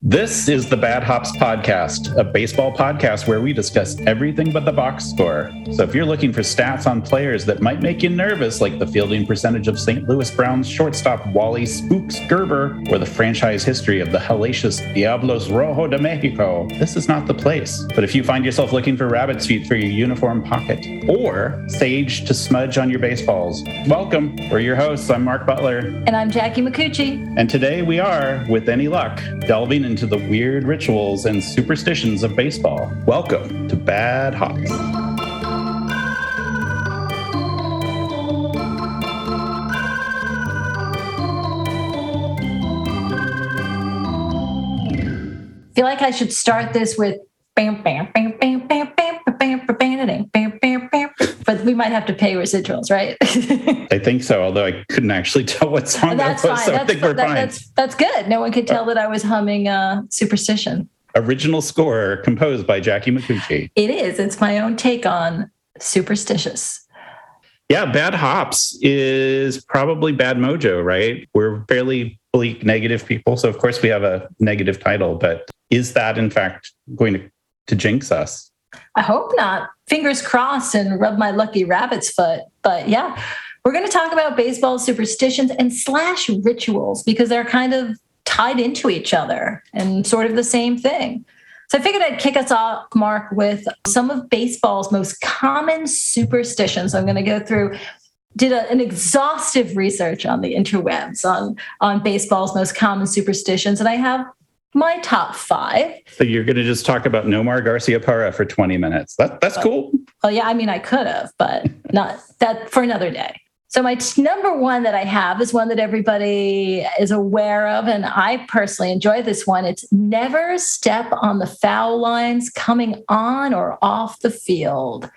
This is the Bad Hops Podcast, a baseball podcast where we discuss everything but the box score. So if you're looking for stats on players that might make you nervous, like the fielding percentage of St. Louis Browns shortstop Wally Spooks Gerber, or the franchise history of the hellacious Diablos Rojo de Mexico, this is not the place. But if you find yourself looking for rabbit's feet for your uniform pocket, or sage to smudge on your baseballs, welcome. We're your hosts. I'm Mark Butler. And I'm Jackie Micucci. And today we are, with any luck, delving into the weird rituals and superstitions of baseball. Welcome to Bad Hops. feel like I should start this with bam bam bam bam bam bam bam bam bam bam bam bam but we might have to pay residuals, right? I think so, although I couldn't actually tell what song that's that was. Fine. So that's, I think we're that, fine. That's, that's good. No one could tell that I was humming uh, Superstition. Original score composed by Jackie Micucci. It is. It's my own take on Superstitious. Yeah, Bad Hops is probably Bad Mojo, right? We're fairly bleak, negative people. So, of course, we have a negative title, but is that in fact going to, to jinx us? I hope not. Fingers crossed and rub my lucky rabbit's foot. But yeah, we're going to talk about baseball superstitions and slash rituals because they're kind of tied into each other and sort of the same thing. So I figured I'd kick us off, Mark, with some of baseball's most common superstitions. So I'm going to go through did a, an exhaustive research on the interwebs on on baseball's most common superstitions and i have my top five. So you're going to just talk about nomar garciaparra for 20 minutes. That, that's oh. cool. Well yeah i mean i could have but not that for another day. So my t- number one that i have is one that everybody is aware of and i personally enjoy this one. It's never step on the foul lines coming on or off the field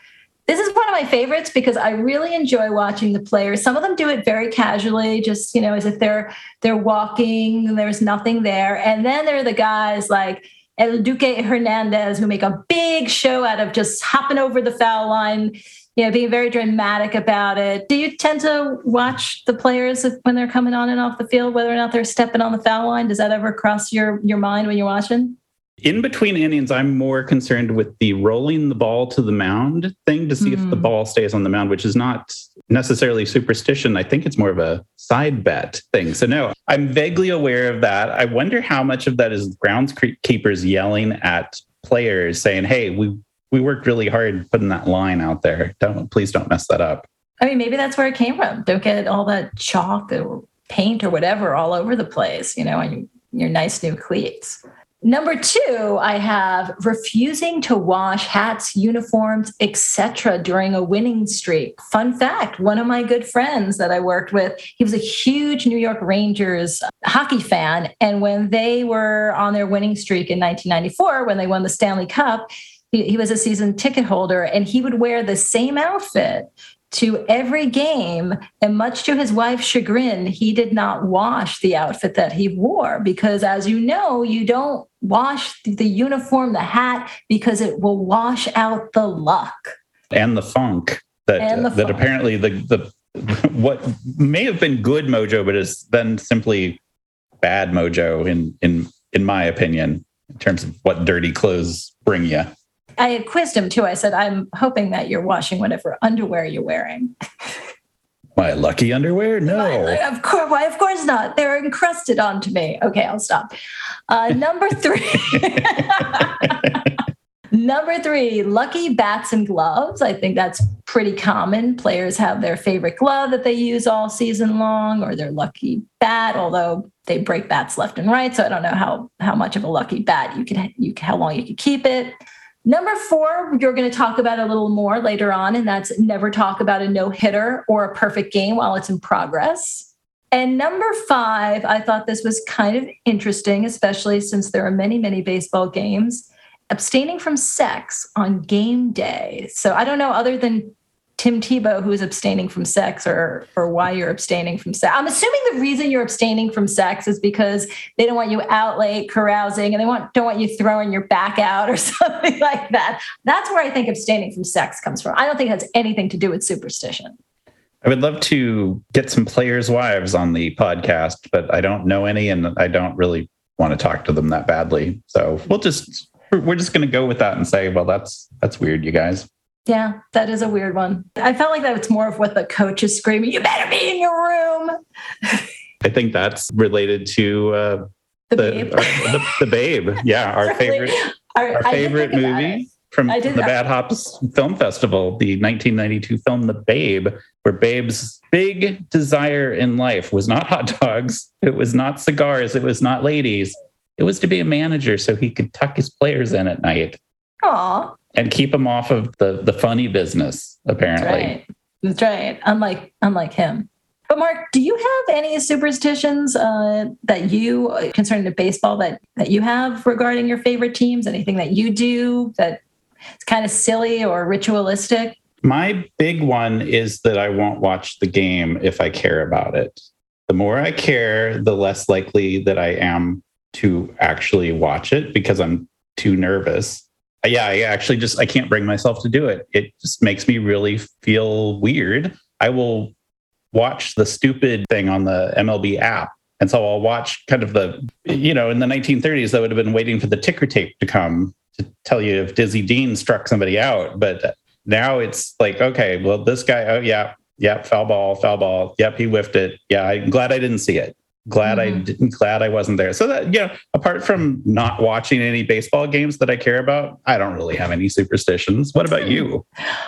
this is one of my favorites because I really enjoy watching the players. Some of them do it very casually, just you know, as if they're they're walking, and there's nothing there. And then there are the guys like El Duque Hernandez who make a big show out of just hopping over the foul line, you know, being very dramatic about it. Do you tend to watch the players when they're coming on and off the field, whether or not they're stepping on the foul line? Does that ever cross your your mind when you're watching? In between innings, I'm more concerned with the rolling the ball to the mound thing to see mm. if the ball stays on the mound, which is not necessarily superstition. I think it's more of a side bet thing. So, no, I'm vaguely aware of that. I wonder how much of that is groundskeepers yelling at players saying, hey, we, we worked really hard putting that line out there. Don't, please don't mess that up. I mean, maybe that's where it came from. Don't get all that chalk or paint or whatever all over the place, you know, on your nice new cleats. Number two, I have refusing to wash hats, uniforms, etc. during a winning streak. Fun fact: one of my good friends that I worked with, he was a huge New York Rangers hockey fan, and when they were on their winning streak in 1994, when they won the Stanley Cup, he, he was a season ticket holder, and he would wear the same outfit to every game. And much to his wife's chagrin, he did not wash the outfit that he wore because, as you know, you don't wash the uniform, the hat, because it will wash out the luck and the funk that the uh, that funk. apparently the the what may have been good mojo, but is then simply bad mojo in in in my opinion in terms of what dirty clothes bring you. I had quizzed him too. I said, I'm hoping that you're washing whatever underwear you're wearing. My lucky underwear? No. of course, why? Of course not. They're encrusted onto me. Okay, I'll stop. Uh, number three. number three, lucky bats and gloves. I think that's pretty common. Players have their favorite glove that they use all season long, or their lucky bat. Although they break bats left and right, so I don't know how how much of a lucky bat you could you how long you could keep it. Number four, you're going to talk about a little more later on, and that's never talk about a no hitter or a perfect game while it's in progress. And number five, I thought this was kind of interesting, especially since there are many, many baseball games. Abstaining from sex on game day. So I don't know, other than Tim Tebow who's abstaining from sex or or why you're abstaining from sex. I'm assuming the reason you're abstaining from sex is because they don't want you out late carousing and they want don't want you throwing your back out or something like that. That's where I think abstaining from sex comes from. I don't think it has anything to do with superstition. I would love to get some players' wives on the podcast, but I don't know any and I don't really want to talk to them that badly. So we'll just we're just going to go with that and say, well, that's that's weird, you guys. Yeah, that is a weird one. I felt like that it's more of what the coach is screaming, you better be in your room. I think that's related to uh, the, the, babe. Our, the, the, babe. Yeah, our favorite our, our favorite movie from the Bad Hops Film Festival, the 1992 film The Babe, where Babe's big desire in life was not hot dogs, it was not cigars, it was not ladies. It was to be a manager so he could tuck his players in at night. Aww. And keep them off of the the funny business, apparently. That's right. That's right. Unlike unlike him. But Mark, do you have any superstitions uh, that you concerning the baseball that that you have regarding your favorite teams? Anything that you do that it's kind of silly or ritualistic? My big one is that I won't watch the game if I care about it. The more I care, the less likely that I am to actually watch it because I'm too nervous. Yeah, I actually just I can't bring myself to do it. It just makes me really feel weird. I will watch the stupid thing on the MLB app. And so I'll watch kind of the, you know, in the 1930s, that would have been waiting for the ticker tape to come to tell you if Dizzy Dean struck somebody out. But now it's like, okay, well, this guy, oh, yeah, yeah, foul ball, foul ball. Yep, he whiffed it. Yeah, I'm glad I didn't see it glad mm-hmm. I didn't glad I wasn't there. So that you know, apart from not watching any baseball games that I care about, I don't really have any superstitions. What about you?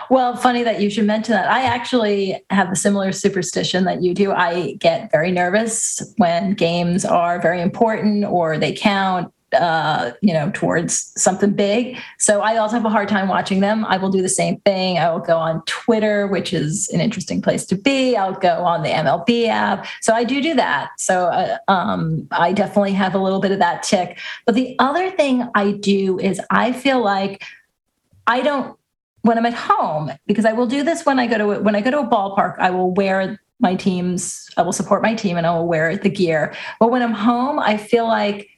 Well, funny that you should mention that. I actually have a similar superstition that you do. I get very nervous when games are very important or they count uh, you know, towards something big. So I also have a hard time watching them. I will do the same thing. I will go on Twitter, which is an interesting place to be. I'll go on the MLB app. So I do do that. So uh, um, I definitely have a little bit of that tick. But the other thing I do is I feel like I don't when I'm at home because I will do this when I go to when I go to a ballpark. I will wear my team's. I will support my team and I will wear the gear. But when I'm home, I feel like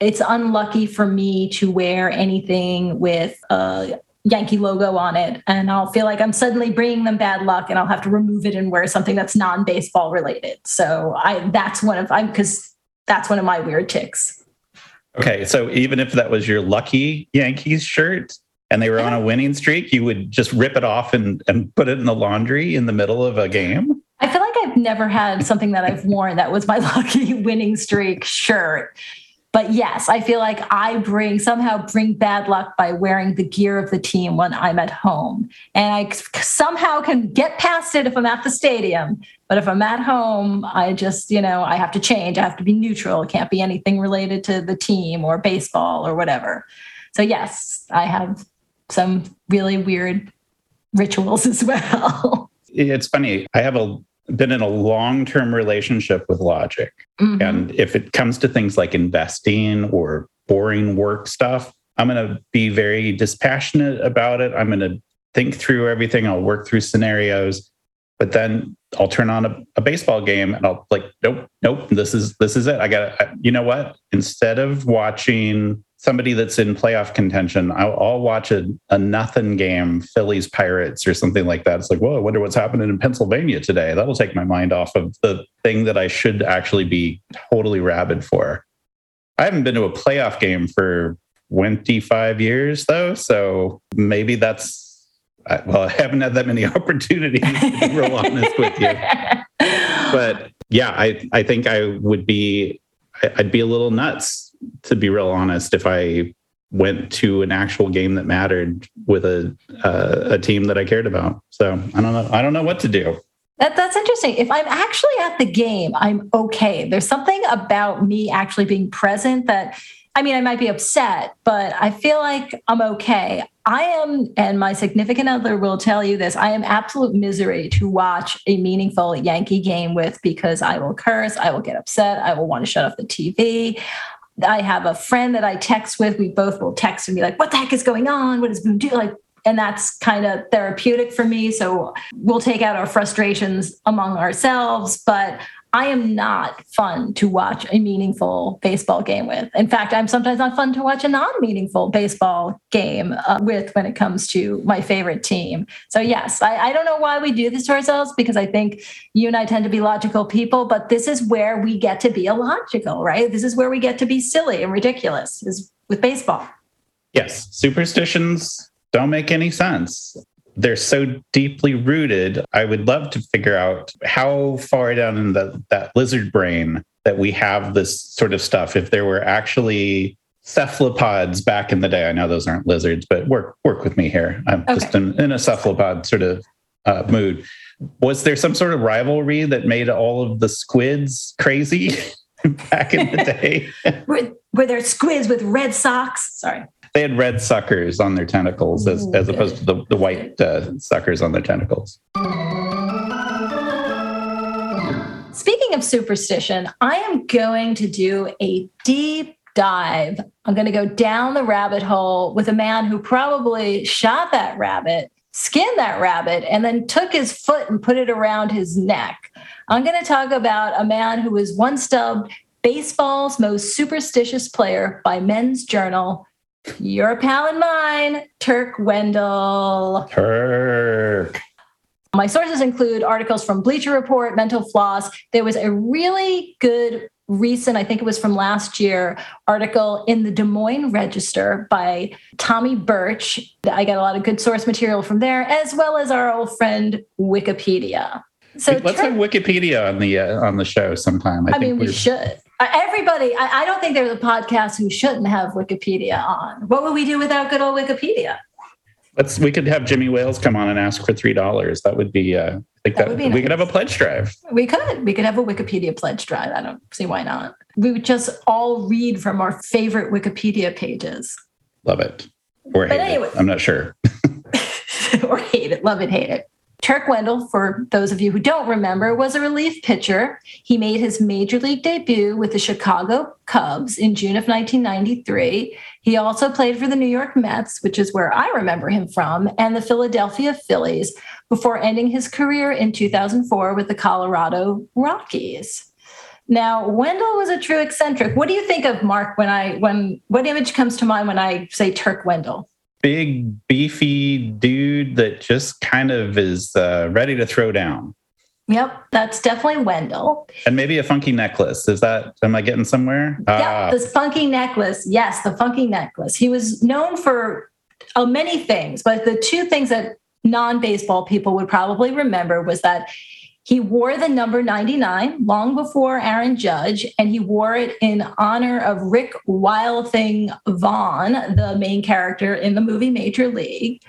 it's unlucky for me to wear anything with a Yankee logo on it. And I'll feel like I'm suddenly bringing them bad luck and I'll have to remove it and wear something that's non baseball related. So I, that's one of, I'm, because that's one of my weird ticks. Okay. So even if that was your lucky Yankees shirt and they were on a uh-huh. winning streak, you would just rip it off and, and put it in the laundry in the middle of a game? I feel like I've never had something that I've worn that was my lucky winning streak shirt but yes, I feel like I bring somehow bring bad luck by wearing the gear of the team when I'm at home. And I somehow can get past it if I'm at the stadium. But if I'm at home, I just, you know, I have to change. I have to be neutral. It can't be anything related to the team or baseball or whatever. So, yes, I have some really weird rituals as well. It's funny. I have a been in a long term relationship with logic. Mm-hmm. And if it comes to things like investing or boring work stuff, I'm going to be very dispassionate about it. I'm going to think through everything. I'll work through scenarios, but then I'll turn on a, a baseball game and I'll like, nope, nope, this is this is it. I got you know what? Instead of watching somebody that's in playoff contention, I'll, I'll watch a, a, nothing game, Phillies Pirates or something like that. It's like, whoa, I wonder what's happening in Pennsylvania today. That'll take my mind off of the thing that I should actually be totally rabid for. I haven't been to a playoff game for 25 years though, so maybe that's well, I haven't had that many opportunities to be real honest with you. But yeah, I I think I would be I'd be a little nuts to be real honest, if I went to an actual game that mattered with a uh, a team that I cared about. So I don't know. I don't know what to do. That, that's interesting. If I'm actually at the game, I'm okay. There's something about me actually being present that I mean, I might be upset, but I feel like I'm okay. I am, and my significant other will tell you this I am absolute misery to watch a meaningful Yankee game with because I will curse, I will get upset, I will want to shut off the TV. I have a friend that I text with. We both will text and be like, "What the heck is going on? What is does Boone do?" Like, and that's kind of therapeutic for me. So we'll take out our frustrations among ourselves. But I am not fun to watch a meaningful baseball game with. In fact, I'm sometimes not fun to watch a non meaningful baseball game uh, with when it comes to my favorite team. So, yes, I, I don't know why we do this to ourselves because I think you and I tend to be logical people, but this is where we get to be illogical, right? This is where we get to be silly and ridiculous is with baseball. Yes, superstitions don't make any sense they're so deeply rooted. I would love to figure out how far down in the, that lizard brain that we have this sort of stuff. If there were actually cephalopods back in the day, I know those aren't lizards, but work work with me here. I'm okay. just in, in, a cephalopod sort of uh, mood. Was there some sort of rivalry that made all of the squids crazy back in the day? were, were there squids with red socks? Sorry they had red suckers on their tentacles as, as opposed to the, the white uh, suckers on their tentacles. Speaking of superstition, I am going to do a deep dive. I'm going to go down the rabbit hole with a man who probably shot that rabbit, skinned that rabbit, and then took his foot and put it around his neck. I'm going to talk about a man who was once dubbed baseball's most superstitious player by Men's Journal your pal and mine, Turk Wendell. Turk. My sources include articles from Bleacher Report, Mental Floss. There was a really good recent, I think it was from last year, article in the Des Moines Register by Tommy Birch. I got a lot of good source material from there, as well as our old friend Wikipedia. So let's Turk, have Wikipedia on the uh, on the show sometime. I, I mean, we should. Uh, everybody, I, I don't think there's a podcast who shouldn't have Wikipedia on. What would we do without good old Wikipedia? Let's. We could have Jimmy Wales come on and ask for three dollars. That would be. Uh, I think that, that we nice. could have a pledge drive. We could. We could have a Wikipedia pledge drive. I don't see why not. We would just all read from our favorite Wikipedia pages. Love it. Or hate anyway. it. I'm not sure. or hate it. Love it. Hate it. Turk Wendell, for those of you who don't remember, was a relief pitcher. He made his major league debut with the Chicago Cubs in June of 1993. He also played for the New York Mets, which is where I remember him from, and the Philadelphia Phillies before ending his career in 2004 with the Colorado Rockies. Now, Wendell was a true eccentric. What do you think of Mark when I when what image comes to mind when I say Turk Wendell? Big, beefy dude that just kind of is uh, ready to throw down. Yep, that's definitely Wendell. And maybe a funky necklace. Is that, am I getting somewhere? Yeah, uh, this funky necklace. Yes, the funky necklace. He was known for uh, many things, but the two things that non baseball people would probably remember was that he wore the number 99 long before Aaron Judge, and he wore it in honor of Rick Wildthing Vaughn, the main character in the movie Major League.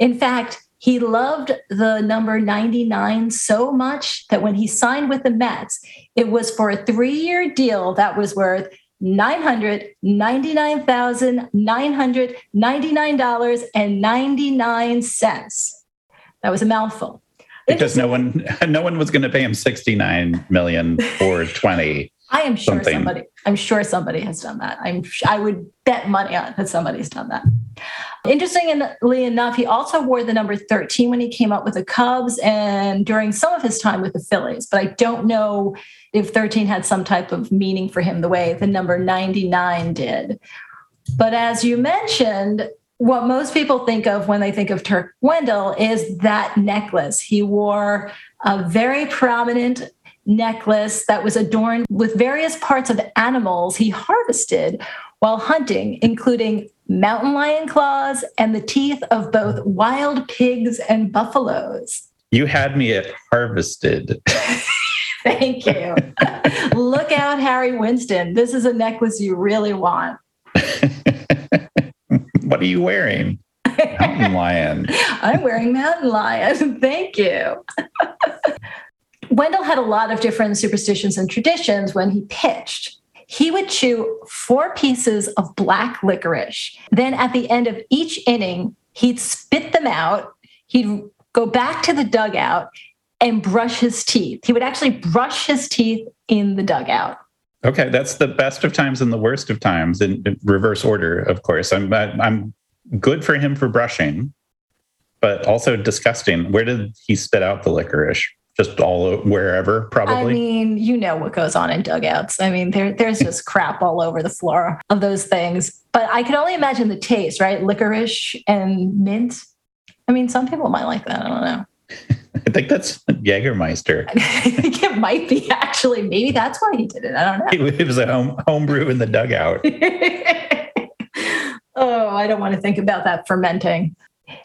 In fact, he loved the number 99 so much that when he signed with the Mets, it was for a three year deal that was worth $999,999.99. That was a mouthful because no one no one was going to pay him 69 million or 20 i am sure something. somebody i'm sure somebody has done that. I'm i would bet money on that somebody's done that. Interestingly enough he also wore the number 13 when he came up with the cubs and during some of his time with the phillies but i don't know if 13 had some type of meaning for him the way the number 99 did. But as you mentioned what most people think of when they think of Turk Wendell is that necklace. He wore a very prominent necklace that was adorned with various parts of animals he harvested while hunting, including mountain lion claws and the teeth of both wild pigs and buffaloes. You had me at harvested. Thank you. Look out, Harry Winston. This is a necklace you really want. What are you wearing? Mountain lion. I'm wearing mountain lion. Thank you. Wendell had a lot of different superstitions and traditions when he pitched. He would chew four pieces of black licorice. Then at the end of each inning, he'd spit them out. He'd go back to the dugout and brush his teeth. He would actually brush his teeth in the dugout. Okay, that's the best of times and the worst of times in reverse order. Of course, I'm I'm good for him for brushing, but also disgusting. Where did he spit out the licorice? just all wherever, probably. I mean, you know what goes on in dugouts. I mean, there, there's just crap all over the floor of those things. But I can only imagine the taste, right? Licorice and mint. I mean, some people might like that. I don't know. I think that's Jägermeister. I think it might be actually. Maybe that's why he did it. I don't know. It was a home homebrew in the dugout. oh, I don't want to think about that fermenting.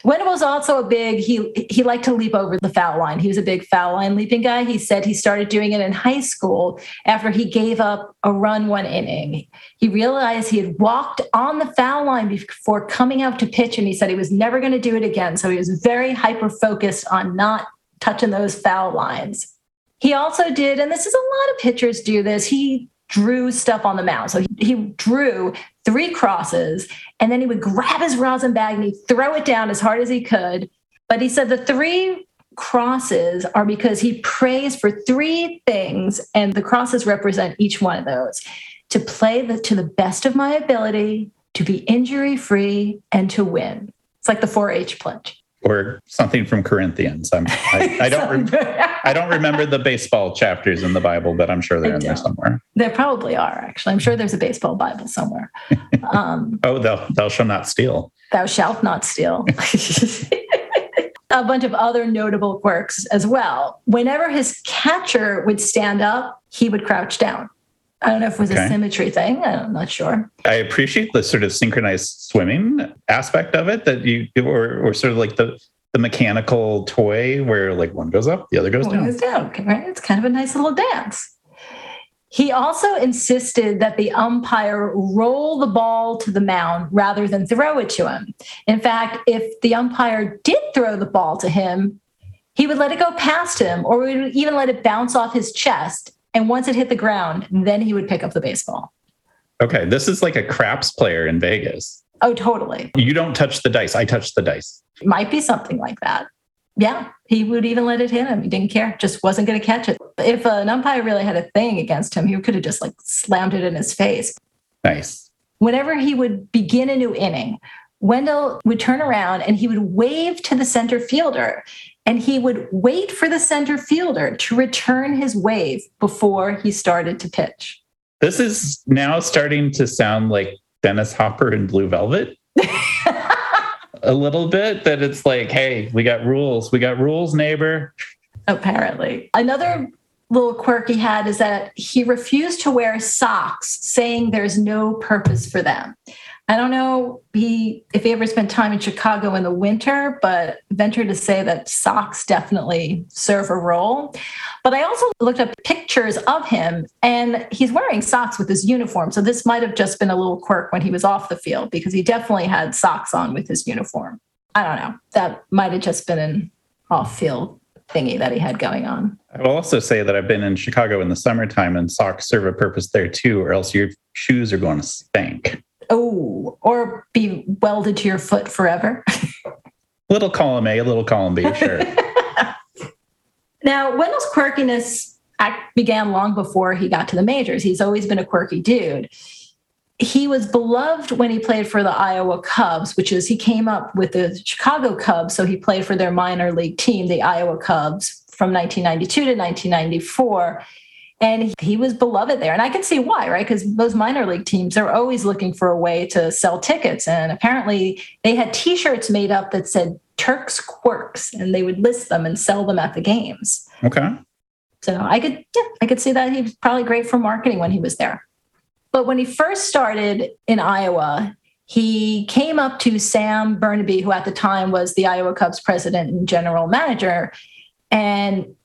Wendell was also a big he he liked to leap over the foul line. He was a big foul line leaping guy. He said he started doing it in high school after he gave up a run one inning. He realized he had walked on the foul line before coming out to pitch and he said he was never going to do it again. So he was very hyper focused on not touching those foul lines. He also did and this is a lot of pitchers do this. He drew stuff on the mound. So he, he drew three crosses and then he would grab his rosin bag and he'd throw it down as hard as he could. But he said the three crosses are because he prays for three things and the crosses represent each one of those to play the, to the best of my ability, to be injury free, and to win. It's like the 4 H pledge or something from Corinthians. I'm, I, I don't. Re- I don't remember the baseball chapters in the Bible, but I'm sure they're in there somewhere. There probably are. Actually, I'm sure there's a baseball Bible somewhere. Um, oh, thou, thou shalt not steal. Thou shalt not steal. a bunch of other notable quirks as well. Whenever his catcher would stand up, he would crouch down. I don't know if it was okay. a symmetry thing. I'm not sure. I appreciate the sort of synchronized swimming aspect of it that you, or, or sort of like the the mechanical toy where like one goes up, the other goes one down. Goes down. Right? It's kind of a nice little dance. He also insisted that the umpire roll the ball to the mound rather than throw it to him. In fact, if the umpire did throw the ball to him, he would let it go past him or would even let it bounce off his chest and once it hit the ground, then he would pick up the baseball. Okay. This is like a craps player in Vegas. Oh, totally. You don't touch the dice. I touch the dice. Might be something like that. Yeah. He would even let it hit him. He didn't care, just wasn't going to catch it. If an umpire really had a thing against him, he could have just like slammed it in his face. Nice. Whenever he would begin a new inning, Wendell would turn around and he would wave to the center fielder and he would wait for the center fielder to return his wave before he started to pitch. This is now starting to sound like Dennis Hopper in Blue Velvet. a little bit that it's like, hey, we got rules. We got rules, neighbor. Apparently. Another little quirk he had is that he refused to wear socks, saying there's no purpose for them. I don't know he if he ever spent time in Chicago in the winter, but venture to say that socks definitely serve a role. But I also looked up pictures of him and he's wearing socks with his uniform. So this might have just been a little quirk when he was off the field because he definitely had socks on with his uniform. I don't know. That might have just been an off field thingy that he had going on. I will also say that I've been in Chicago in the summertime and socks serve a purpose there too, or else your shoes are going to stank. Oh, or be welded to your foot forever. little column A, little column B, sure. now, Wendell's quirkiness began long before he got to the majors. He's always been a quirky dude. He was beloved when he played for the Iowa Cubs, which is he came up with the Chicago Cubs. So he played for their minor league team, the Iowa Cubs, from 1992 to 1994 and he was beloved there. And i can see why right? Because those minor league teams are always looking for a way to sell tickets. And apparently they had t-shirts made up that said turks quirks and they would list them and sell them at the games. Okay. So i could yeah i could see that he was probably great for marketing when he was there. But when he first started in iowa he came up to sam Bernabe, who at the time was the iowa cubs president and general manager and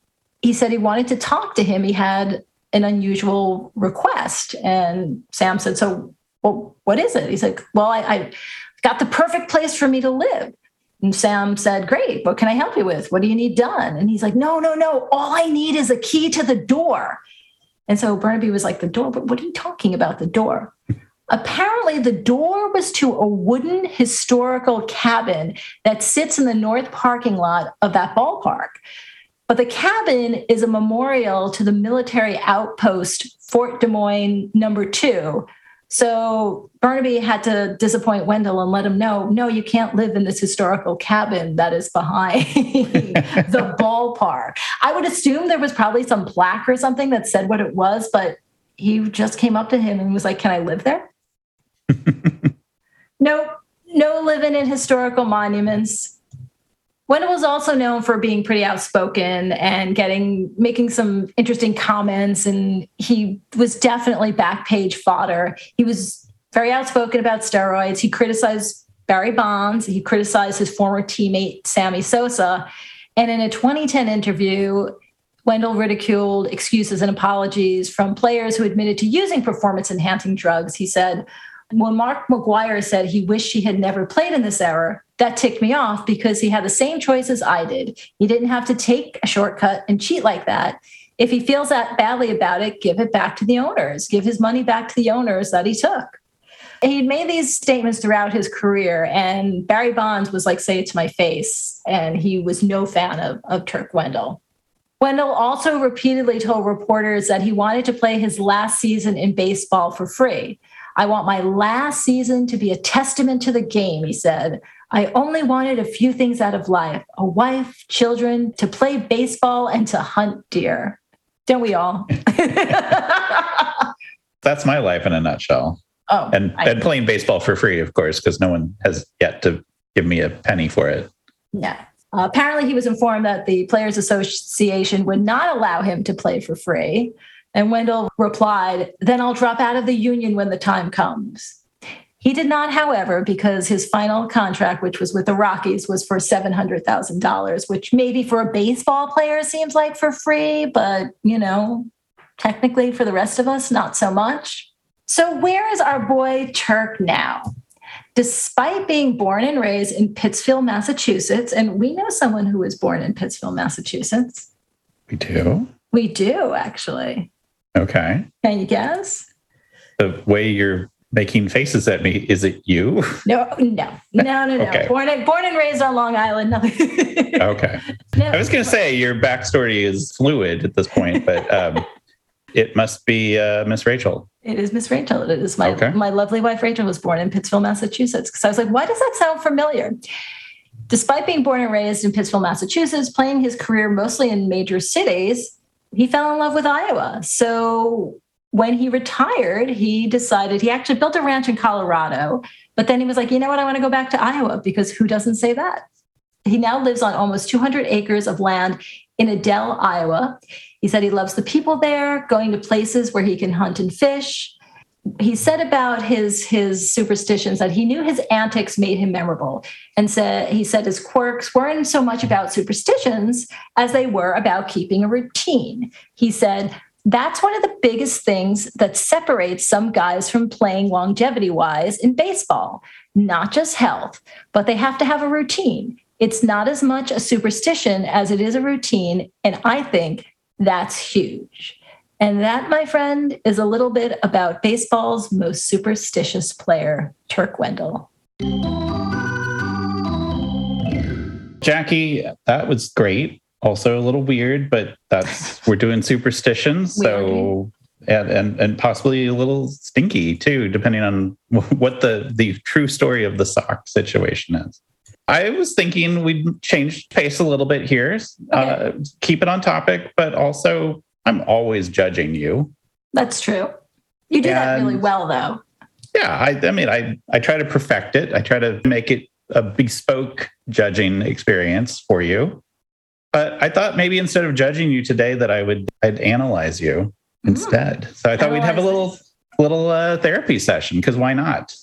he said he wanted to talk to him. He had an unusual request. And Sam said, So, well, what is it? He's like, Well, I, I got the perfect place for me to live. And Sam said, Great, what can I help you with? What do you need done? And he's like, No, no, no. All I need is a key to the door. And so Bernabe was like, The door? But what are you talking about, the door? Apparently, the door was to a wooden historical cabin that sits in the north parking lot of that ballpark. But the cabin is a memorial to the military outpost Fort Des Moines number two, So Bernabe had to disappoint Wendell and let him know, no, you can't live in this historical cabin that is behind the ballpark. I would assume there was probably some plaque or something that said what it was, but he just came up to him and was like, Can I live there? no, no living in historical monuments. Wendell was also known for being pretty outspoken and getting making some interesting comments, and he was definitely back page fodder. He was very outspoken about steroids. He criticized Barry Bonds. He criticized his former teammate Sammy Sosa, and in a 2010 interview, Wendell ridiculed excuses and apologies from players who admitted to using performance enhancing drugs. He said, when Mark McGwire said he wished he had never played in this era, that ticked me off because he had the same choices I did. He didn't have to take a shortcut and cheat like that. If he feels that badly about it, give it back to the owners, give his money back to the owners that he took. He'd made these statements throughout his career, and Barry Bonds was like, say it to my face. And he was no fan of, of Turk Wendell. Wendell also repeatedly told reporters that he wanted to play his last season in baseball for free. I want my last season to be a testament to the game, he said. I only wanted a few things out of life a wife, children, to play baseball, and to hunt deer. Don't we all? That's my life in a nutshell. Oh, and, I, and playing baseball for free, of course, because no one has yet to give me a penny for it. Yeah. Uh, apparently, he was informed that the Players Association would not allow him to play for free. And Wendell replied, Then I'll drop out of the union when the time comes. He did not, however, because his final contract, which was with the Rockies, was for $700,000, which maybe for a baseball player seems like for free, but, you know, technically for the rest of us, not so much. So, where is our boy Turk now? Despite being born and raised in Pittsfield, Massachusetts, and we know someone who was born in Pittsfield, Massachusetts. We do? We do, actually. Okay. Can you guess? The way you're making faces at me, is it you? No, no, no, no, no. Okay. Born, and, born and raised on Long Island. okay. No. I was going to say your backstory is fluid at this point, but um, it must be uh, Miss Rachel. It is Miss Rachel. It is my okay. my lovely wife Rachel was born in Pittsfield, Massachusetts. Because I was like, why does that sound familiar? Despite being born and raised in Pittsfield, Massachusetts, playing his career mostly in major cities, he fell in love with Iowa. So when he retired, he decided he actually built a ranch in Colorado, but then he was like, you know what? I want to go back to Iowa because who doesn't say that? He now lives on almost 200 acres of land in Adel, Iowa. He said he loves the people there, going to places where he can hunt and fish he said about his his superstitions that he knew his antics made him memorable. And said he said his quirks weren't so much about superstitions as they were about keeping a routine. He said that's one of the biggest things that separates some guys from playing longevity wise in baseball. Not just health but they have to have a routine. It's not as much a superstition as it is a routine. And i think that's huge and that, my friend, is a little bit about baseball's most superstitious player, Turk Wendell. Jackie, that was great. Also a little weird, but that's we're doing superstitions. so and, and and possibly a little stinky too, depending on what the the true story of the sock situation is. I was thinking we'd change pace a little bit here, okay. uh, keep it on topic, but also I'm always judging you. That's true. You do and, that really well, though. Yeah, I, I mean, I I try to perfect it. I try to make it a bespoke judging experience for you. But I thought maybe instead of judging you today, that I would I'd analyze you mm. instead. So I thought analyze we'd have a little little uh, therapy session because why not?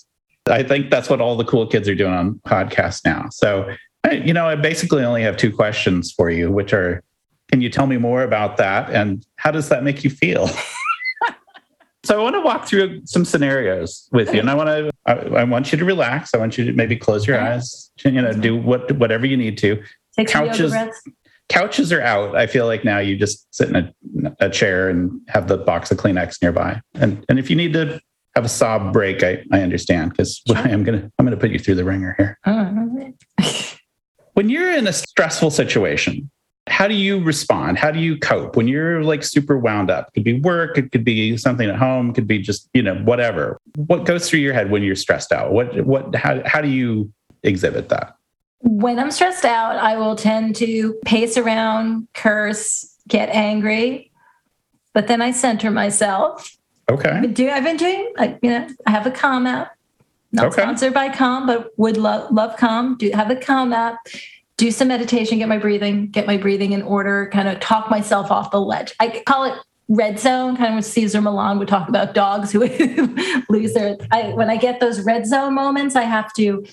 I think that's what all the cool kids are doing on podcasts now. So you know, I basically only have two questions for you, which are can you tell me more about that? And how does that make you feel? so I want to walk through some scenarios with you, and I want to I, I, want you to relax. I want you to maybe close your eyes, you know, do what whatever you need to. Take couches, couches are out. I feel like now you just sit in a, a chair and have the box of Kleenex nearby, and and if you need to have a sob break, I, I understand because sure. I'm gonna I'm gonna put you through the wringer here. Uh-huh. when you're in a stressful situation, how do you respond? How do you cope when you're like super wound up? It could be work, it could be something at home, it could be just, you know, whatever. What goes through your head when you're stressed out? What what how how do you exhibit that? When I'm stressed out, I will tend to pace around, curse, get angry, but then I center myself. Okay. I've been, do, I've been doing, like, you know, I have a Calm app. Not Okay. sponsored by Calm, but would love love Calm. Do have a Calm app. Do some meditation, get my breathing, get my breathing in order, kind of talk myself off the ledge. I call it red zone, kind of what Cesar Millan would talk about dogs who lose their. I, when I get those red zone moments, I have to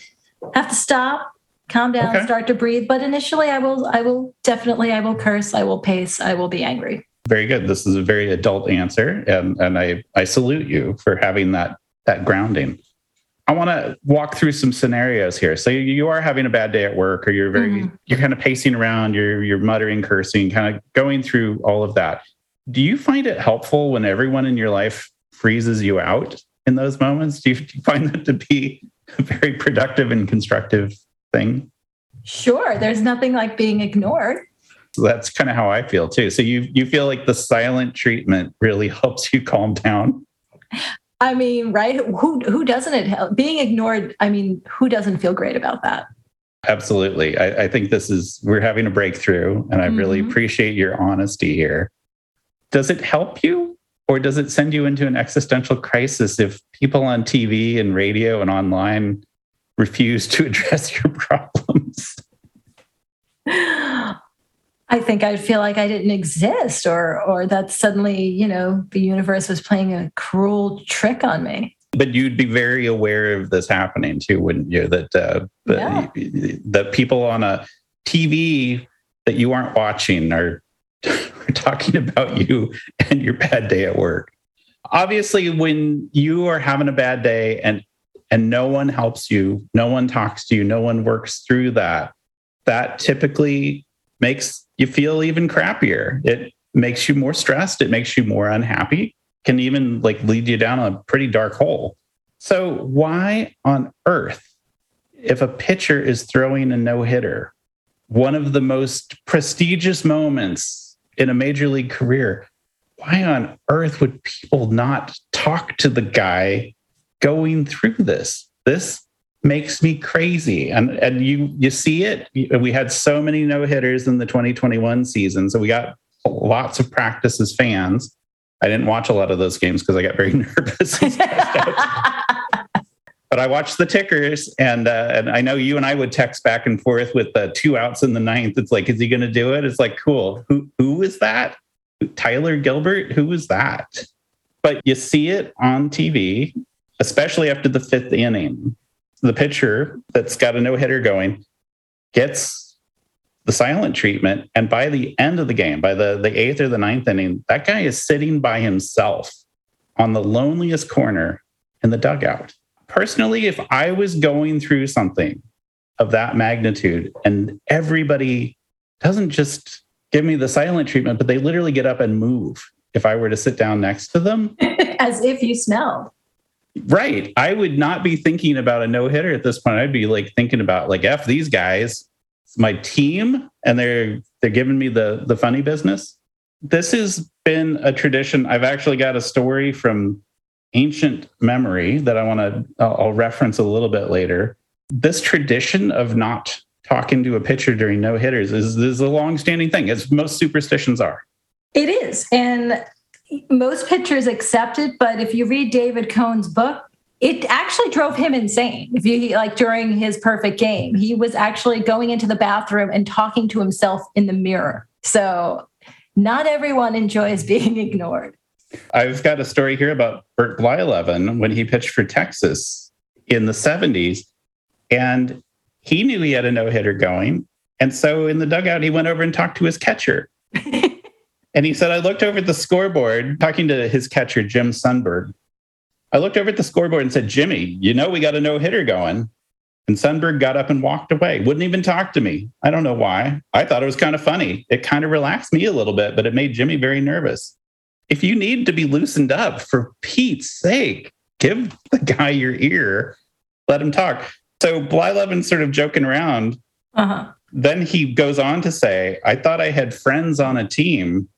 have to stop, calm down, Okay. start to breathe. But initially, I will, I will definitely, I will curse, I will pace, I will be angry. Very good. This is a very adult answer, and and I I salute you for having that that grounding. I want to walk through some scenarios here. So you, are having a bad day at work, or you're very Mhm. you're kind of pacing around, you're you're muttering, cursing, kind of going through all of that. Do you find it helpful when everyone in your life freezes you out in those moments? Do you, do you find that to be a very productive and constructive thing? Sure, there's nothing like being ignored. So that's kind of how I feel too. So you you feel like the silent treatment really helps you calm down. I mean, right? Who who doesn't it help? Being ignored, I mean, who doesn't feel great about that? Absolutely. I, I think this is we're having a breakthrough, and I really Mhm. appreciate your honesty here. Does it help you, or does it send you into an existential crisis if people on TV and radio and online refuse to address your problems? I think I'd feel like I didn't exist or or that suddenly, you know, the universe was playing a cruel trick on me. But you'd be very aware of this happening too, wouldn't you? That uh, Yeah. the, the people on a TV that you aren't watching are, are talking about you and your bad day at work. Obviously, when you are having a bad day and and no one helps you, no one talks to you, no one works through that, that typically makes you feel even crappier. It makes you more stressed. It makes you more unhappy. Can even like lead you down a pretty dark hole. So why on earth, if a pitcher is throwing a no hitter, one of the most prestigious moments in a major league career, why on earth would people not talk to the guy going through this? This makes me crazy. And and you you see it. We had so many no hitters in the 2021 season, so we got lots of practice as fans. I didn't watch a lot of those games because I got very nervous. and stressed out. but I watched the tickers, and uh, and I know you and I would text back and forth with uh, two outs in the ninth. It's like, is he going to do it? It's like, cool. Who who is that? Tyler Gilbert? Who is that? But you see it on TV, especially after the fifth inning. The pitcher that's got a no hitter going gets the silent treatment, and by the end of the game, by the the eighth or the ninth inning, that guy is sitting by himself on the loneliest corner in the dugout personally, if I was going through something of that magnitude and everybody doesn't just give me the silent treatment, but they literally get up and move if I were to sit down next to them, As if you smelled. Right. I would not be thinking about a no hitter at this point. I'd be like thinking about like F these guys, it's my team, and they're they're giving me the the funny business. This has been a tradition. I've actually got a story from ancient memory that I want to I'll reference a little bit later. This tradition of not talking to a pitcher during no hitters is, is a long-standing thing, as most superstitions are. It is. And most pitchers accept it, but if you read David Cone's book, it actually drove him insane. If you like during his perfect game, he was actually going into the bathroom and talking to himself in the mirror. So not everyone enjoys being ignored. I've got a story here about Bert Blyleven when he pitched for Texas in the 70s. And he knew he had a no hitter going. And so in the dugout, he went over and talked to his catcher. and he said, I looked over at the scoreboard, talking to his catcher, Jim Sundberg. I looked over at the scoreboard and said, Jimmy, you know, we got a no hitter going. And Sundberg got up and walked away, wouldn't even talk to me. I don't know why. I thought it was kind of funny. It kind of relaxed me a little bit, but it made Jimmy very nervous if you need to be loosened up, for Pete's sake, give the guy your ear, let him talk. So Blyleven's sort of joking around. Uh-huh. then he goes on to say, I thought I had friends on a team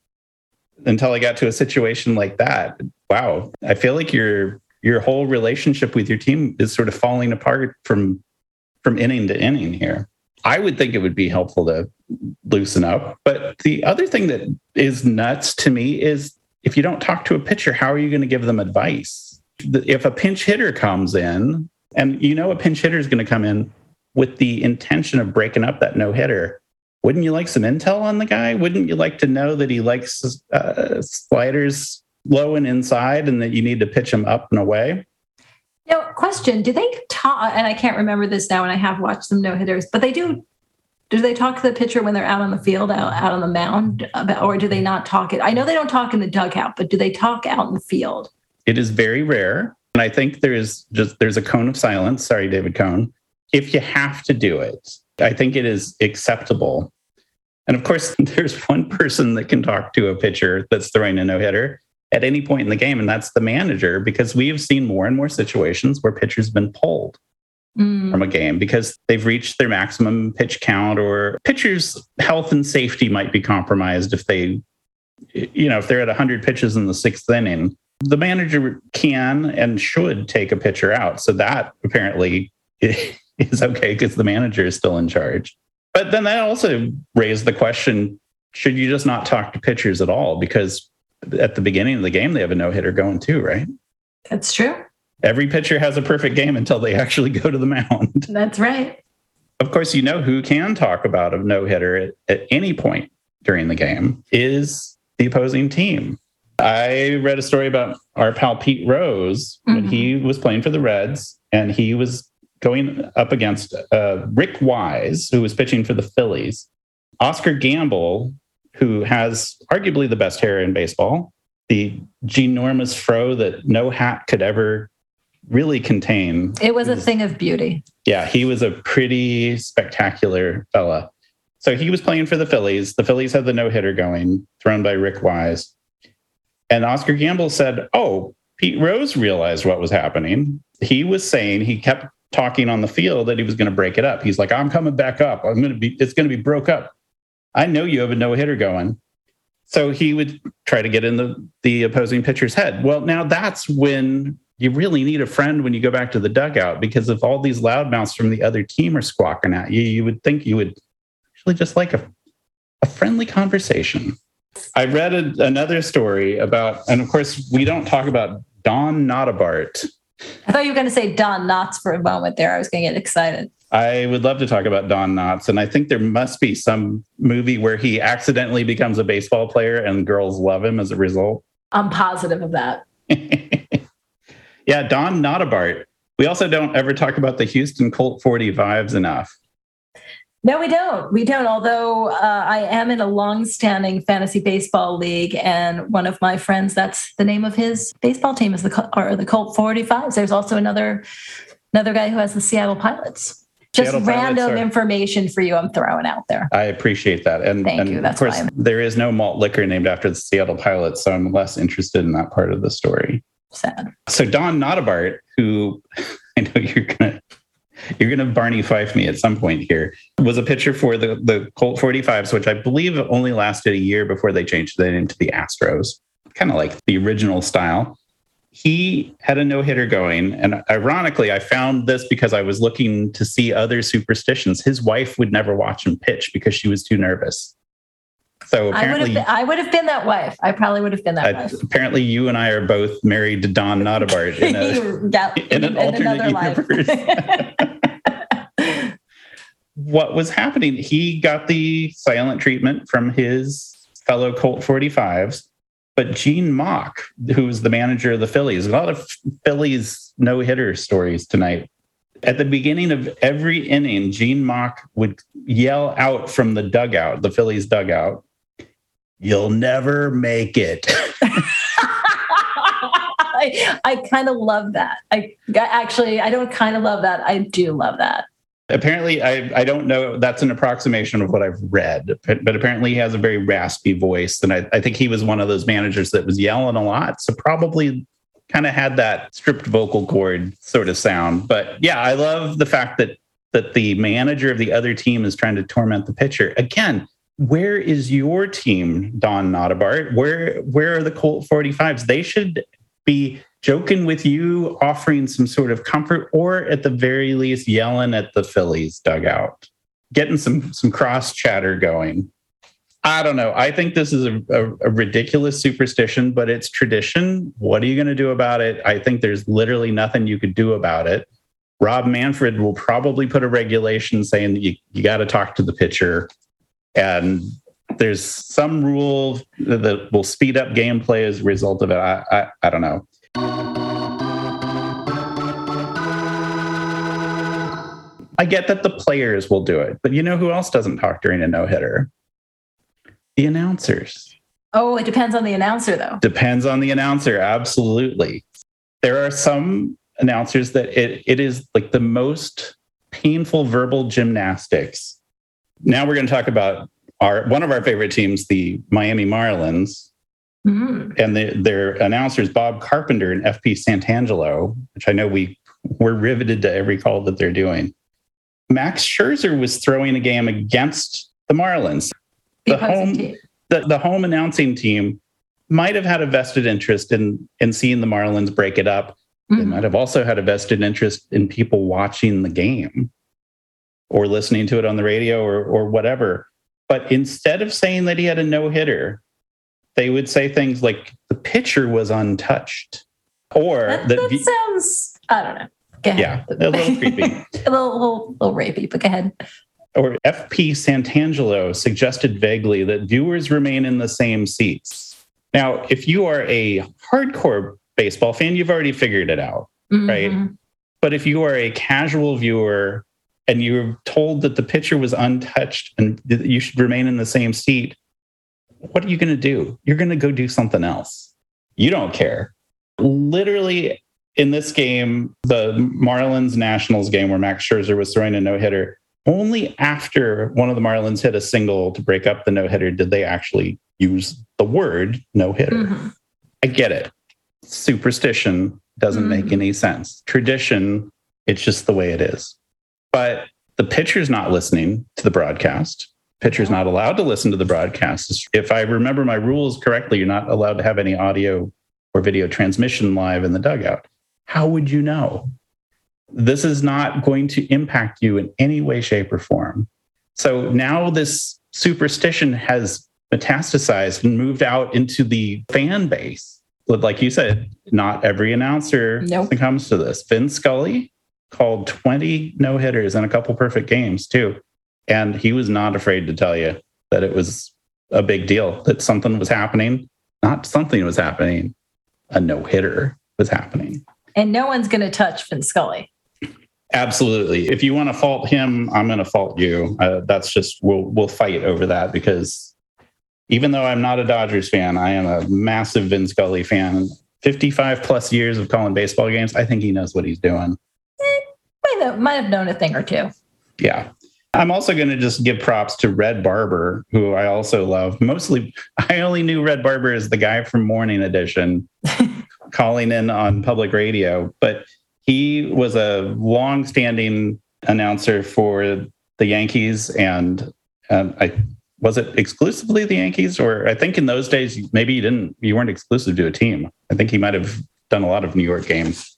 until I got to a situation like that. Wow. I feel like your your whole relationship with your team is sort of falling apart from from inning to inning here. I would think it would be helpful to loosen up. But the other thing that is nuts to me is if you don't talk to a pitcher, how are you going to give them advice? If a pinch hitter comes in, and you know a pinch hitter is going to come in with the intention of breaking up that no hitter, wouldn't you like some intel on the guy? Wouldn't you like to know that he likes uh, sliders low and inside and that you need to pitch him up and away? Now, question: Do they talk? And I can't remember this now, and I have watched some no hitters, but they do. Do they talk to the pitcher when they're out on the field, out, out on the mound, about, or do they not talk it? I know they don't talk in the dugout, but do they talk out in the field? It is very rare, and I think there is just there's a cone of silence. Sorry, David Cone. If you have to do it, I think it is acceptable. And of course, there's one person that can talk to a pitcher that's throwing a no hitter at any point in the game, and that's the manager, because we have seen more and more situations where pitchers have been pulled mm. from a game because they've reached their maximum pitch count, or pitchers' health and safety might be compromised if they, you know, if they're at 100 pitches in the sixth inning. The manager can and should take a pitcher out. So that apparently is okay because the manager is still in charge. But then that also raised the question should you just not talk to pitchers at all? Because at the beginning of the game, they have a no hitter going too, right? That's true. Every pitcher has a perfect game until they actually go to the mound. That's right. Of course, you know who can talk about a no hitter at, at any point during the game is the opposing team. I read a story about our pal Pete Rose mm-hmm. when he was playing for the Reds and he was going up against uh, Rick Wise, who was pitching for the Phillies, Oscar Gamble, who has arguably the best hair in baseball, the ginormous fro that no hat could ever really contain. It was a thing of beauty. Yeah, he was a pretty spectacular fella. So he was playing for the Phillies. The Phillies had the no hitter going, thrown by Rick Wise. And Oscar Gamble said, Oh, Pete Rose realized what was happening. He was saying, he kept talking on the field that he was going to break it up. He's like, I'm coming back up. I'm going to be, it's going to be broke up. I know you have a no hitter going. So he would try to get in the, the opposing pitcher's head. Well, now that's when you really need a friend when you go back to the dugout because if all these loudmouths from the other team are squawking at you, you would think you would actually just like a, a friendly conversation. I read a, another story about, and of course, we don't talk about Don Nottebart, I thought you were going to say Don Knotts for a moment there. I was going to get excited. I would love to talk about Don Knotts. And I think there must be some movie where he accidentally becomes a baseball player and girls love him as a result. I'm positive of that. yeah, Don Nottebart. We also don't ever talk about the Houston Colt 45s enough. No, we don't. We don't. Although uh, I am in a long-standing fantasy baseball league, and one of my friends—that's the name of his baseball team is the or the Colt 45s. There's also another another guy who has the Seattle Pilots. Just Seattle random are, information for you. I'm throwing out there. I appreciate that, and thank and you. That's of course there is no malt liquor named after the Seattle Pilots, so I'm less interested in that part of the story. Sad. So Don Nottebart, who I know you're gonna you're going to Barney Fife me at some point here. Was a pitcher for the the Colt 45s, which I believe only lasted a year before they changed it into the Astros, kind of like the original style. He had a no hitter going, and ironically, I found this because I was looking to see other superstitions. His wife would never watch him pitch because she was too nervous. So apparently, I would have been, been, that wife. I probably would have been that uh, wife. Apparently, you and I are both married to Don Nottebart in, a, yeah, in an in alternate universe. what was happening? He got the silent treatment from his fellow Colt 45s, but Gene Mauch, who's the manager of the Phillies, a lot of Phillies no hitter stories tonight. At the beginning of every inning, Gene Mauch would yell out from the dugout, the Phillies dugout, You'll never make it. I, I kind of love that. I actually, I don't kind of love that. I do love that. Apparently, I, I don't know. That's an approximation of what I've read, but, but apparently he has a very raspy voice. And I, I think he was one of those managers that was yelling a lot. So probably kind of had that stripped vocal cord sort of sound. But yeah, I love the fact that that the manager of the other team is trying to torment the pitcher. Again, where is your team, Don Nottebart? Where where are the Colt 45s? They should be joking with you, offering some sort of comfort, or at the very least, yelling at the Phillies dugout, getting some some cross chatter going. I don't know. I think this is a, a, a ridiculous superstition, but it's tradition. What are you going to do about it? I think there's literally nothing you could do about it. Rob Manfred will probably put a regulation saying that you, you got to talk to the pitcher. And there's some rule that will speed up gameplay as a result of it. I, I, I don't know. I get that the players will do it, but you know who else doesn't talk during a no hitter? The announcers. Oh, it depends on the announcer, though. Depends on the announcer. Absolutely. There are some announcers that it, it is like the most painful verbal gymnastics. Now we're going to talk about our one of our favorite teams, the Miami Marlins. Mm-hmm. And the, their announcers, Bob Carpenter and FP Santangelo, which I know we we're riveted to every call that they're doing. Max Scherzer was throwing a game against the Marlins. The, home, the, the home announcing team might have had a vested interest in in seeing the Marlins break it up. Mm-hmm. They might have also had a vested interest in people watching the game or listening to it on the radio or or whatever. But instead of saying that he had a no hitter, they would say things like the pitcher was untouched, or that, that, that sounds I don't know. Yeah, a little creepy, a little, little, little rapey. But go ahead. Or FP Santangelo suggested vaguely that viewers remain in the same seats. Now, if you are a hardcore baseball fan, you've already figured it out, mm-hmm. right? But if you are a casual viewer and you're told that the pitcher was untouched and you should remain in the same seat, what are you going to do? You're going to go do something else. You don't care. Literally, in this game, the Marlins Nationals game where Max Scherzer was throwing a no hitter, only after one of the Marlins hit a single to break up the no hitter did they actually use the word no hitter. Mm-hmm. I get it. Superstition doesn't mm-hmm. make any sense. Tradition, it's just the way it is. But the pitcher's not listening to the broadcast pitcher's not allowed to listen to the broadcast. If I remember my rules correctly, you're not allowed to have any audio or video transmission live in the dugout. How would you know? This is not going to impact you in any way, shape, or form. So now this superstition has metastasized and moved out into the fan base. But like you said, not every announcer nope. comes to this. Vin Scully called 20 no hitters and a couple perfect games, too. And he was not afraid to tell you that it was a big deal, that something was happening. Not something was happening, a no hitter was happening. And no one's going to touch Vin Scully. Absolutely. If you want to fault him, I'm going to fault you. Uh, that's just we'll we'll fight over that because even though I'm not a Dodgers fan, I am a massive Vin Scully fan. 55 plus years of calling baseball games. I think he knows what he's doing. Might, have, might have known a thing or two. Yeah. I'm also going to just give props to Red Barber, who I also love. Mostly, I only knew Red Barber as the guy from Morning Edition calling in on public radio, but he was a long-standing announcer for the Yankees, and um, I was it exclusively the Yankees, or I think in those days maybe you didn't, you weren't exclusive to a team. I think he might have done a lot of New York games.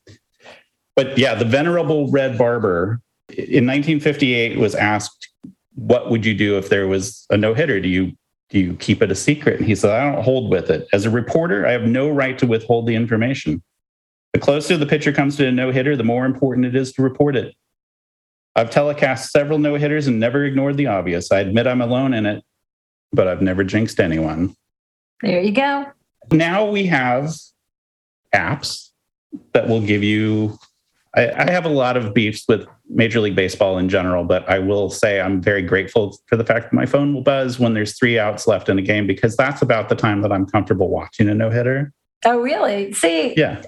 But yeah, the venerable Red Barber in 1958 was asked, "What would you do if there was a no hitter? Do you do you keep it a secret?" And he said, "I don't hold with it. As a reporter, I have no right to withhold the information. The closer the pitcher comes to a no hitter, the more important it is to report it. I've telecast several no hitters and never ignored the obvious. I admit I'm alone in it, but I've never jinxed anyone." There you go. Now we have apps that will give you I, I, have a lot of beefs with Major League Baseball in general, but I will say I'm very grateful for the fact that my phone will buzz when there's three outs left in a game because that's about the time that I'm comfortable watching a no hitter. Oh, really? See, yeah.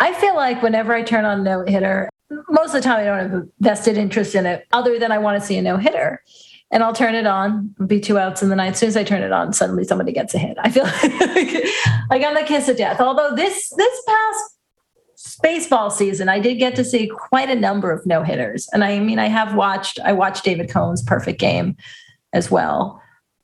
I feel like whenever I turn on no hitter, most of the time I don't have a vested interest in it other than I want to see a no hitter. And I'll turn it on, be two outs in the ninth. As soon as I turn it on, suddenly somebody gets a hit. I feel like, like I'm the kiss of death. Although this this past baseball season, I did get to see quite a number of no hitters. And I mean, I have watched, I watched David Cone's perfect game as well.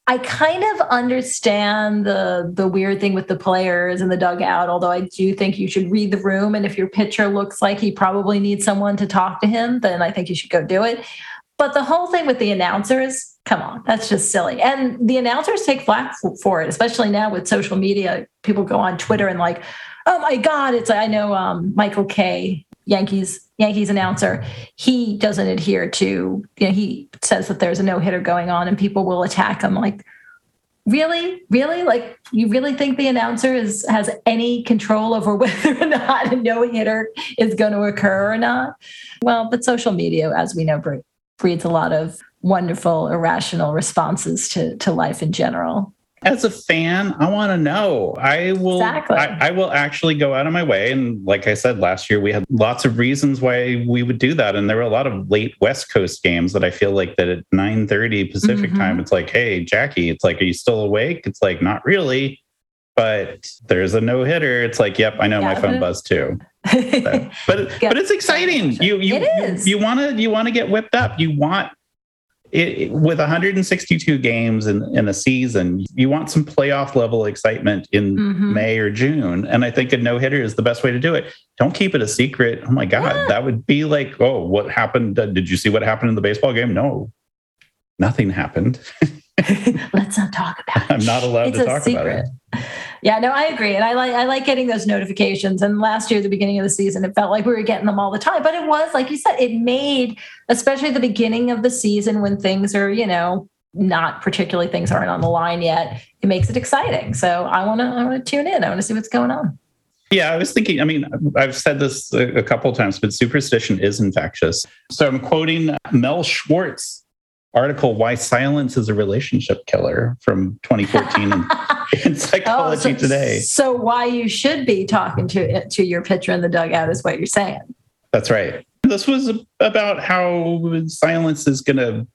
I kind of understand the the weird thing with the players and the dugout, although I do think you should read the room. And if your pitcher looks like he probably needs someone to talk to him, then I think you should go do it. But the whole thing with the announcers, come on, that's just silly. And the announcers take flack for it, especially now with social media. People go on Twitter and like, oh my God, it's I know um, Michael Kay, Yankees Yankees announcer, he doesn't adhere to, you know, he says that there's a no hitter going on and people will attack him. Like, really? Really? Like, you really think the announcer is, has any control over whether or not a no hitter is going to occur or not? Well, but social media, as we know, breeds a lot of wonderful, irrational responses to, to life in general as a fan, I want to know. I will. Exactly. I, I, will actually go out of my way. And like I said last year, we had lots of reasons why we would do that, and there were a lot of late West Coast games that I feel like that at nine thirty Pacific mm-hmm. time, it's like, hey, Jackie, it's like, are you still awake? It's like, not really. But there's a no hitter. It's like, yep, I know yeah, my phone buzzed too. so, but but it's exciting. You you you want to you want to get whipped up. You want it, with 162 games in, in a season, you want some playoff level excitement in mm-hmm. May or June. And I think a no hitter is the best way to do it. Don't keep it a secret. Oh my God, yeah. that would be like, oh, what happened? Did you see what happened in the baseball game? No, nothing happened. Let's not talk about it. I'm not allowed it's to talk secret. about it. Yeah, no, I agree. And I like I like getting those notifications. And last year, the beginning of the season, it felt like we were getting them all the time. But it was, like you said, it made, especially the beginning of the season when things are, you know, not particularly things aren't on the line yet, it makes it exciting. So I wanna I wanna tune in. I wanna see what's going on. Yeah, I was thinking, I mean, I've said this a, a couple times, but superstition is infectious. So I'm quoting Mel Schwartz article why silence is a relationship killer from 2014 in, in psychology oh, so, today. so why you should be talking to to your pitcher in the dugout is what you're saying. That's right. This was about how silence is going to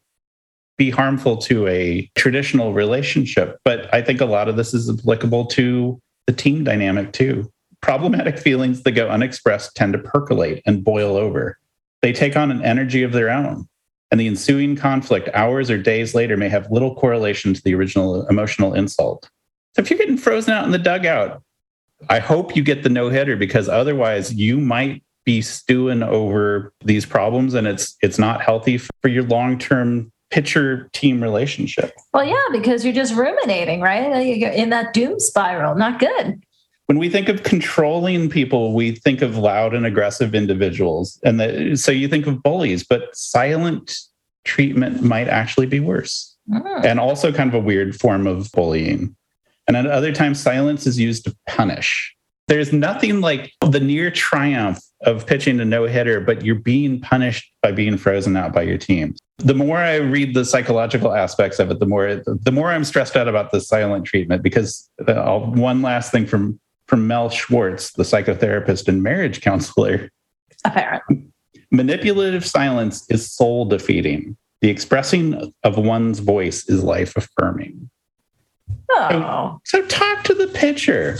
be harmful to a traditional relationship but i think a lot of this is applicable to the team dynamic too. Problematic feelings that go unexpressed tend to percolate and boil over. They take on an energy of their own and the ensuing conflict hours or days later may have little correlation to the original emotional insult. So if you're getting frozen out in the dugout, I hope you get the no hitter because otherwise you might be stewing over these problems and it's it's not healthy for your long-term pitcher team relationship. Well, yeah, because you're just ruminating, right? In that doom spiral. Not good when we think of controlling people, we think of loud and aggressive individuals. And the, so you think of bullies, but silent treatment might actually be worse. Mm. And also kind of a weird form of bullying. And at other times, silence is used to punish. There's nothing like the near triumph of pitching a no hitter, but you're being punished by being frozen out by your team. The more I read the psychological aspects of it, the more the more I'm stressed out about the silent treatment. Because uh, one last thing from from Mel Schwartz, the psychotherapist and marriage counselor. Apparently. Manipulative silence is soul defeating. The expressing of one's voice is life affirming. Oh. So, so talk to the pitcher.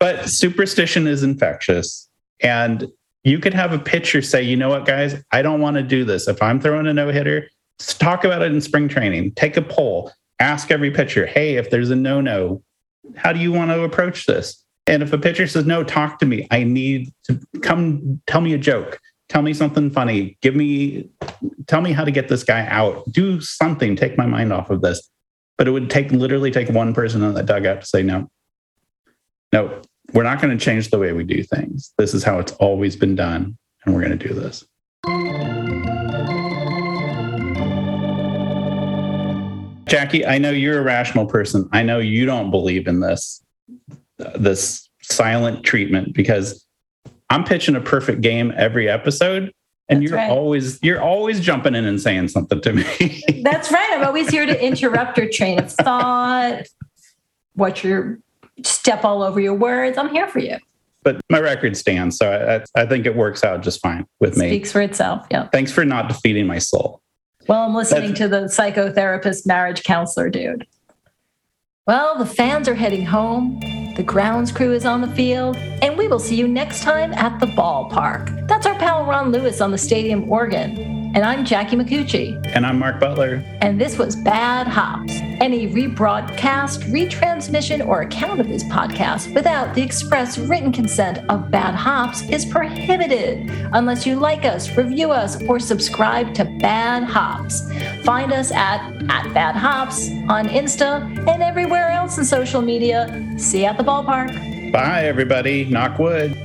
But superstition is infectious. And you could have a pitcher say, you know what, guys, I don't want to do this. If I'm throwing a no hitter, talk about it in spring training. Take a poll. Ask every pitcher, hey, if there's a no no, how do you want to approach this? And if a pitcher says, no, talk to me, I need to come tell me a joke, tell me something funny, give me, tell me how to get this guy out, do something, take my mind off of this. But it would take literally take one person on that dugout to say, no, no, we're not going to change the way we do things. This is how it's always been done. And we're going to do this. Jackie, I know you're a rational person. I know you don't believe in this this silent treatment because I'm pitching a perfect game every episode and That's you're right. always you're always jumping in and saying something to me. That's right. I'm always here to interrupt your train of thought, what your step all over your words. I'm here for you. But my record stands, so I, I think it works out just fine with me. Speaks for itself. Yeah. Thanks for not defeating my soul. Well, I'm listening That's, to the psychotherapist, marriage counselor dude. Well, the fans are heading home, the grounds crew is on the field, and we will see you next time at the ballpark. That's our pal Ron Lewis on the stadium organ. And I'm Jackie Micucci. And I'm Mark Butler. And this was Bad Hops. Any rebroadcast, retransmission, or account of this podcast without the express written consent of Bad Hops is prohibited unless you like us, review us, or subscribe to Bad Hops. Find us at, at Bad Hops on Insta and everywhere else in social media. See you at the ballpark. Bye, everybody. Knock wood.